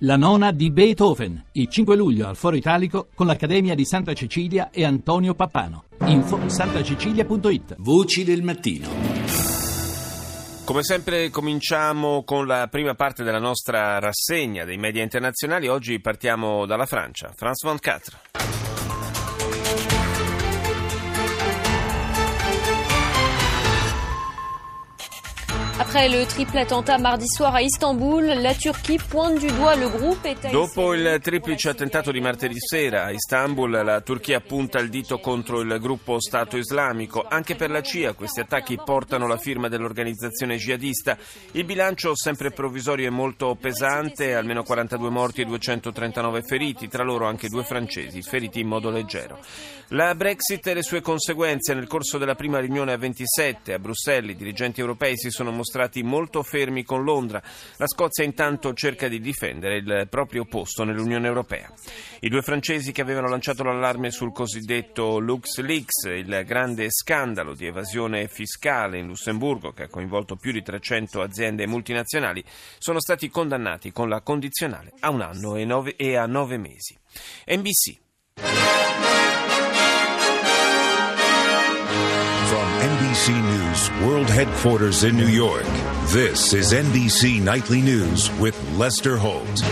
La nona di Beethoven, il 5 luglio al Foro Italico con l'Accademia di Santa Cecilia e Antonio Pappano. Info santacecilia.it. Voci del mattino. Come sempre cominciamo con la prima parte della nostra rassegna dei media internazionali. Oggi partiamo dalla Francia. France 24. Après le triple attentat mardi soir à Istanbul, la Turchia pointe du doigt le groupe État Dopo il triplice attentato di martedì sera a Istanbul, la Turchia punta il dito contro il gruppo Stato islamico. Anche per la CIA questi attacchi portano la firma dell'organizzazione jihadista. Il bilancio, sempre provvisorio, è molto pesante, almeno 42 morti e 239 feriti, tra loro anche due francesi, feriti in modo leggero. La Brexit e le sue conseguenze. Nel corso della prima riunione a 27 a Bruxelles i dirigenti europei si sono mostrati molto fermi con Londra. La Scozia intanto cerca di difendere il proprio posto nell'Unione Europea. I due francesi che avevano lanciato l'allarme sul cosiddetto LuxLeaks, il grande scandalo di evasione fiscale in Lussemburgo che ha coinvolto più di 300 aziende multinazionali, sono stati condannati con la condizionale a un anno e, nove, e a nove mesi. NBC. NBC News World Headquarters in New York. This is NBC Nightly News with Lester Holt.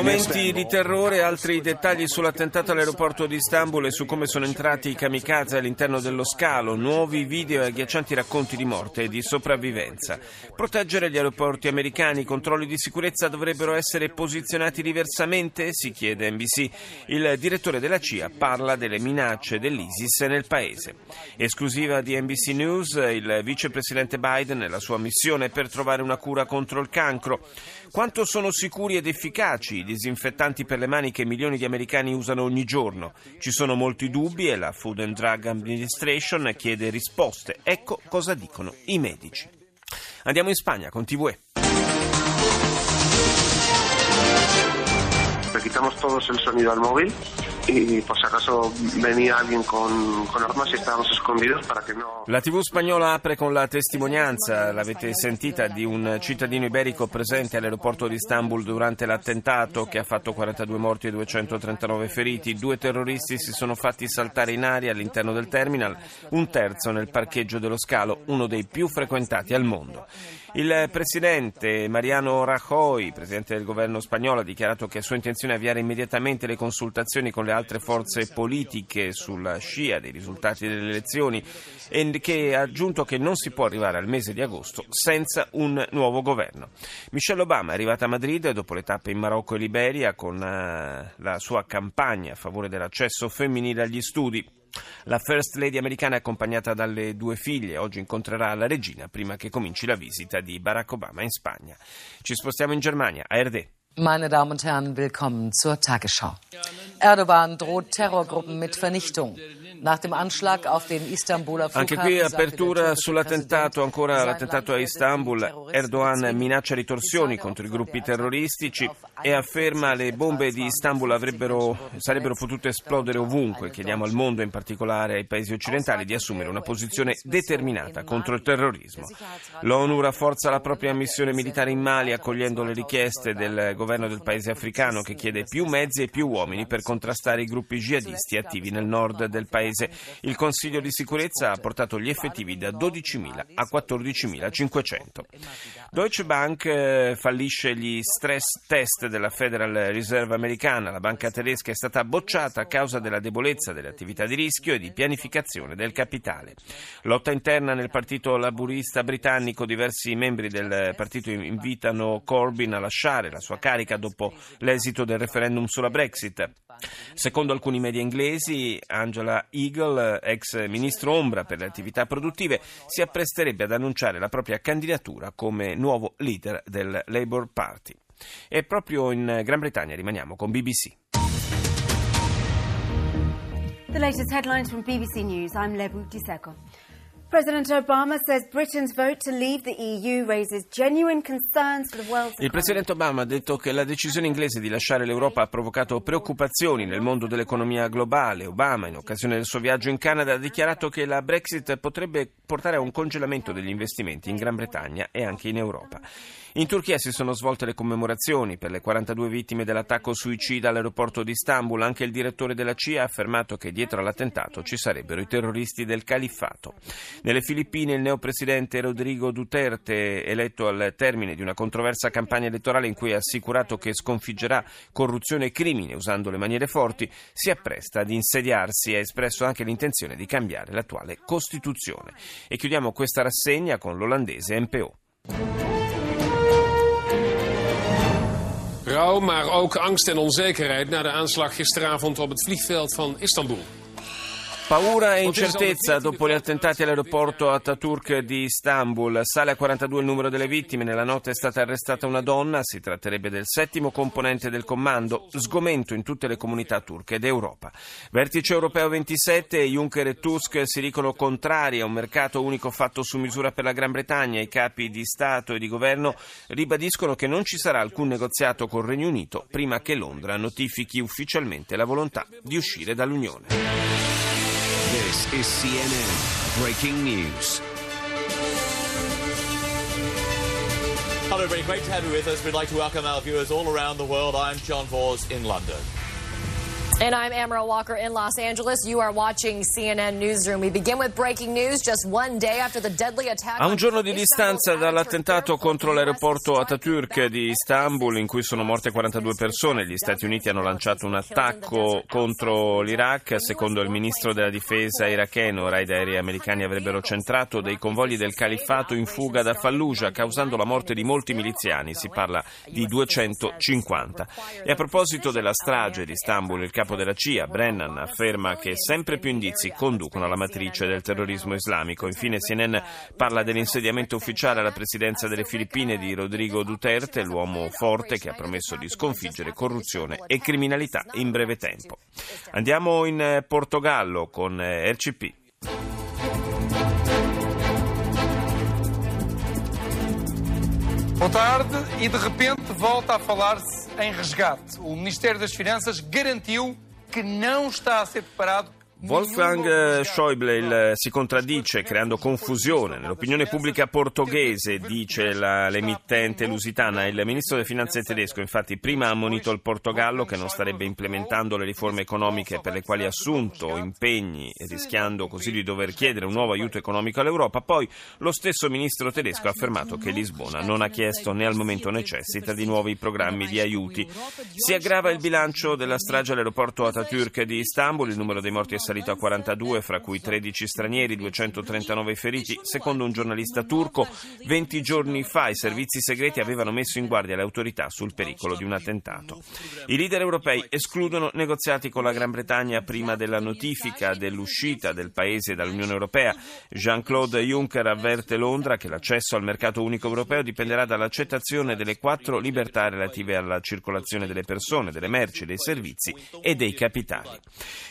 Momenti di terrore, altri dettagli sull'attentato all'aeroporto di Istanbul e su come sono entrati i kamikaze all'interno dello scalo, nuovi video e agghiaccianti racconti di morte e di sopravvivenza. Proteggere gli aeroporti americani, i controlli di sicurezza dovrebbero essere posizionati diversamente, si chiede NBC. Il direttore della CIA parla delle minacce dell'ISIS nel paese. Esclusiva di NBC News, il vicepresidente Biden e la sua missione per trovare una cura contro il cancro. Quanto sono sicuri ed efficaci i disinfettanti per le mani che milioni di americani usano ogni giorno? Ci sono molti dubbi e la Food and Drug Administration chiede risposte. Ecco cosa dicono i medici. Andiamo in Spagna con TVE. Le quitamos todos el sonido al móvil La TV spagnola apre con la testimonianza, l'avete sentita, di un cittadino iberico presente all'aeroporto di Istanbul durante l'attentato che ha fatto 42 morti e 239 feriti. Due terroristi si sono fatti saltare in aria all'interno del terminal, un terzo nel parcheggio dello scalo, uno dei più frequentati al mondo. Il presidente Mariano Rajoy, presidente del governo spagnolo, ha dichiarato che è sua intenzione avviare immediatamente le consultazioni con le altre forze politiche sulla scia dei risultati delle elezioni e che ha aggiunto che non si può arrivare al mese di agosto senza un nuovo governo. Michelle Obama è arrivata a Madrid dopo le tappe in Marocco e Liberia con la sua campagna a favore dell'accesso femminile agli studi. La First Lady americana è accompagnata dalle due figlie. Oggi incontrerà la regina prima che cominci la visita di Barack Obama in Spagna. Ci spostiamo in Germania, a Erde. Meine Damen und Herren, willkommen zur Tagesschau. Erdogan droht Terrorgruppen mit Vernichtung. Anche qui apertura sull'attentato, ancora l'attentato a Istanbul. Erdogan minaccia ritorsioni contro i gruppi terroristici e afferma che le bombe di Istanbul sarebbero potute esplodere ovunque. Chiediamo al mondo, in particolare ai paesi occidentali, di assumere una posizione determinata contro il terrorismo. L'ONU rafforza la propria missione militare in Mali accogliendo le richieste del governo del paese africano che chiede più mezzi e più uomini per contrastare i gruppi jihadisti attivi nel nord del paese paese. Il Consiglio di sicurezza ha portato gli effettivi da 12.000 a 14.500. Deutsche Bank eh, fallisce gli stress test della Federal Reserve americana. La banca tedesca è stata bocciata a causa della debolezza delle attività di rischio e di pianificazione del capitale. Lotta interna nel partito laburista britannico. Diversi membri del partito invitano Corbyn a lasciare la sua carica dopo l'esito del referendum sulla Brexit. Secondo alcuni media inglesi, Angela Eagle, ex ministro ombra per le attività produttive, si appresterebbe ad annunciare la propria candidatura come nuovo leader del Labour Party. E proprio in Gran Bretagna rimaniamo con BBC. The latest headlines from BBC News. I'm Lebu Diseko. Il presidente Obama ha detto che la decisione inglese di lasciare l'Europa ha provocato preoccupazioni nel mondo dell'economia globale. Obama, in occasione del suo viaggio in Canada, ha dichiarato che la Brexit potrebbe portare a un congelamento degli investimenti in Gran Bretagna e anche in Europa. In Turchia si sono svolte le commemorazioni per le 42 vittime dell'attacco suicida all'aeroporto di Istanbul. Anche il direttore della CIA ha affermato che dietro all'attentato ci sarebbero i terroristi del califfato. Nelle Filippine il neopresidente Rodrigo Duterte, eletto al termine di una controversa campagna elettorale in cui ha assicurato che sconfiggerà corruzione e crimine usando le maniere forti, si appresta ad insediarsi e ha espresso anche l'intenzione di cambiare l'attuale Costituzione. E chiudiamo questa rassegna con l'olandese MPO. Rouw, maar ook angst en onzekerheid na de aanslag gisteravond op het vliegveld van Istanbul. Paura e incertezza dopo gli attentati all'aeroporto Ataturk di Istanbul. Sale a 42 il numero delle vittime. Nella notte è stata arrestata una donna. Si tratterebbe del settimo componente del comando. Sgomento in tutte le comunità turche d'Europa. Vertice europeo 27. Juncker e Tusk si dicono contrari a un mercato unico fatto su misura per la Gran Bretagna. I capi di Stato e di governo ribadiscono che non ci sarà alcun negoziato col Regno Unito prima che Londra notifichi ufficialmente la volontà di uscire dall'Unione. This is CNN Breaking News. Hello, everybody. Great to have you with us. We'd like to welcome our viewers all around the world. I'm John Vors in London. And I'm Amara Walker in Los Angeles. You are watching CNN Newsroom. We begin with breaking news just one day after the deadly attack. A un giorno di distanza dall'attentato contro l'aeroporto Ataturk di Istanbul, in cui sono morte 42 persone, gli Stati Uniti hanno lanciato un attacco contro l'Iraq. Secondo il ministro della difesa iracheno, raid aerei americani avrebbero centrato dei convogli del califfato in fuga da Fallujah, causando la morte di molti miliziani. Si parla di 250. E a proposito della strage di Istanbul, il capo della CIA, Brennan, afferma che sempre più indizi conducono alla matrice del terrorismo islamico. Infine CNN parla dell'insediamento ufficiale alla presidenza delle Filippine di Rodrigo Duterte, l'uomo forte che ha promesso di sconfiggere corruzione e criminalità in breve tempo. Andiamo in Portogallo con RCP. Boa tarde e de repente volta a falar-se em resgate. O Ministério das Finanças garantiu que não está a ser preparado Wolfgang Schäuble il, si contraddice creando confusione nell'opinione pubblica portoghese, dice la, l'emittente lusitana. Il ministro delle finanze tedesco infatti prima ha ammonito il Portogallo che non starebbe implementando le riforme economiche per le quali ha assunto impegni, rischiando così di dover chiedere un nuovo aiuto economico all'Europa. Poi lo stesso ministro tedesco ha affermato che Lisbona non ha chiesto né al momento necessita di nuovi programmi di aiuti. Si aggrava il bilancio della strage all'aeroporto Ataturk di Istanbul, il numero dei morti è salito a 42, fra cui 13 stranieri, 239 feriti. Secondo un giornalista turco, 20 giorni fa i servizi segreti avevano messo in guardia le autorità sul pericolo di un attentato. I leader europei escludono negoziati con la Gran Bretagna prima della notifica dell'uscita del paese dall'Unione Europea. Jean-Claude Juncker avverte Londra che l'accesso al mercato unico europeo dipenderà dall'accettazione delle quattro libertà relative alla circolazione delle persone, delle merci, dei servizi e dei capitali.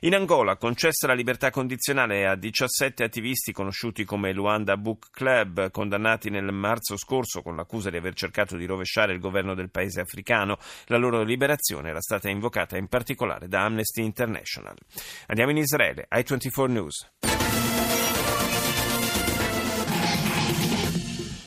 In Angola, concessa la libertà condizionale a 17 attivisti conosciuti come Luanda Book Club, condannati nel marzo scorso con l'accusa di aver cercato di rovesciare il governo del paese africano. La loro liberazione era stata invocata in particolare da Amnesty International. Andiamo in Israele, i24 News.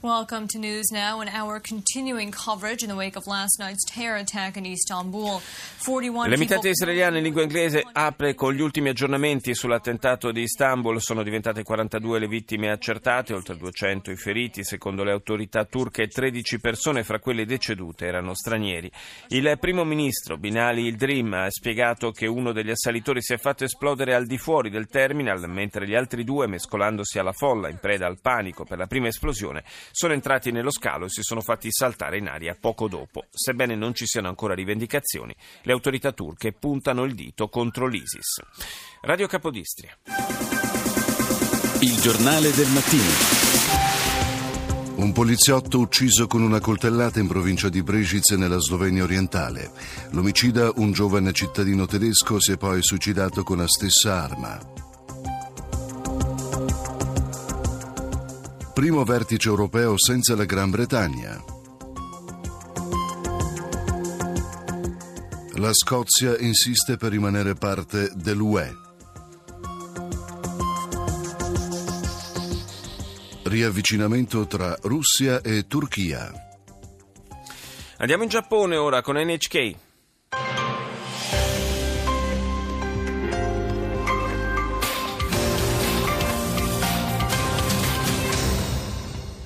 Welcome to News Now and our continuing coverage in the wake of last night's terror attack in Istanbul. 41 L'emittente israeliana in lingua inglese apre con gli ultimi aggiornamenti sull'attentato di Istanbul. Sono diventate 42 le vittime accertate, oltre 200 i feriti. Secondo le autorità turche 13 persone fra quelle decedute erano stranieri. Il primo ministro Binali Ildrim ha spiegato che uno degli assalitori si è fatto esplodere al di fuori del terminal, mentre gli altri due, mescolandosi alla folla in preda al panico per la prima esplosione, sono entrati nello scalo e si sono fatti saltare in aria poco dopo. Sebbene non ci siano ancora rivendicazioni, le autorità turche puntano il dito contro l'ISIS. Radio Capodistria. Il giornale del mattino. Un poliziotto ucciso con una coltellata in provincia di Brežice nella Slovenia orientale. L'omicida, un giovane cittadino tedesco, si è poi suicidato con la stessa arma. Primo vertice europeo senza la Gran Bretagna. La Scozia insiste per rimanere parte dell'UE. Riavvicinamento tra Russia e Turchia. Andiamo in Giappone ora con NHK.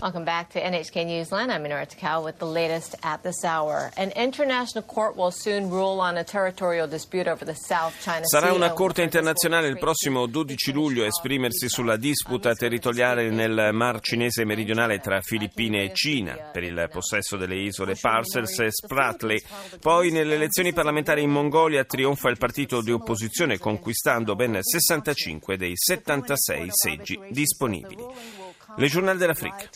Welcome back to NHK Newsline. I'm Minora Takao with the latest at this hour. An international court will soon rule on a territorial dispute over the South China Sea. Sarà una corte internazionale il prossimo 12 luglio a esprimersi sulla disputa territoriale nel Mar Cinese meridionale tra Filippine e Cina per il possesso delle isole Parcels e Spratly. Poi nelle elezioni parlamentari in Mongolia trionfa il partito di opposizione conquistando ben 65 dei 76 seggi disponibili. Le Journal de l'Afrique.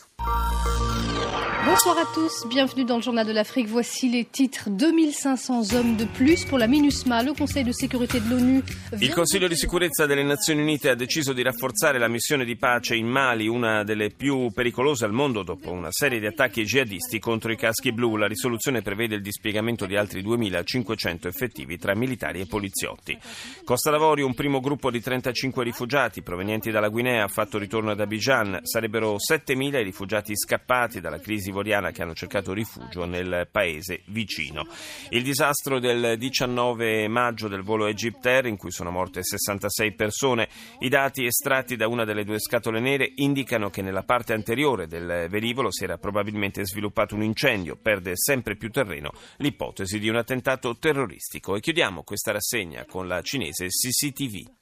Bonsoir à tous, bienvenue dans le Journal de l'Afrique. Voici les titres 2500 hommes de plus pour la MINUSMA. Le Conseil de sécurité de l'ONU. Il Consiglio di sicurezza delle Nazioni Unite ha deciso di rafforzare la missione di pace in Mali, una delle più pericolose al mondo dopo una serie di attacchi jihadisti contro i caschi blu. La risoluzione prevede il dispiegamento di altri 2500 effettivi tra militari e poliziotti. Costa d'Avorio, un primo gruppo di 35 rifugiati provenienti dalla Guinea ha fatto ritorno ad Abidjan. Sarebbero 7000 i rifugiati scappati dalla crisi ivoriana che hanno cercato rifugio nel paese vicino. Il disastro del 19 maggio del volo Egyptair in cui sono morte 66 persone. I dati estratti da una delle due scatole nere indicano che nella parte anteriore del velivolo si era probabilmente sviluppato un incendio. Perde sempre più terreno l'ipotesi di un attentato terroristico. E chiudiamo questa rassegna con la cinese CCTV.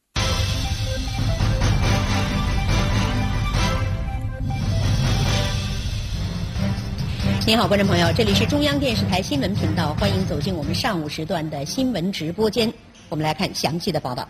您好，观众朋友，这里是中央电视台新闻频道，欢迎走进我们上午时段的新闻直播间。我们来看详细的报道。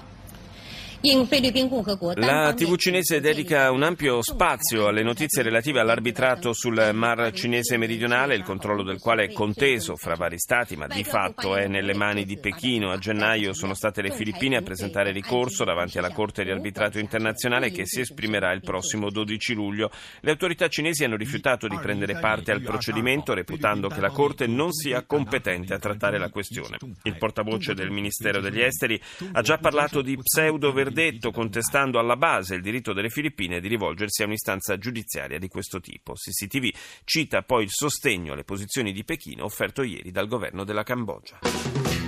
La TV cinese dedica un ampio spazio alle notizie relative all'arbitrato sul Mar cinese meridionale, il controllo del quale è conteso fra vari stati, ma di fatto è nelle mani di Pechino. A gennaio sono state le Filippine a presentare ricorso davanti alla Corte di arbitrato internazionale che si esprimerà il prossimo 12 luglio. Le autorità cinesi hanno rifiutato di prendere parte al procedimento, reputando che la Corte non sia competente a trattare la questione. Il portavoce del Ministero degli Esteri ha già parlato di pseudo verdetto contestando alla base il diritto delle Filippine di rivolgersi a un'istanza giudiziaria di questo tipo. CCTV cita poi il sostegno alle posizioni di Pechino offerto ieri dal governo della Cambogia.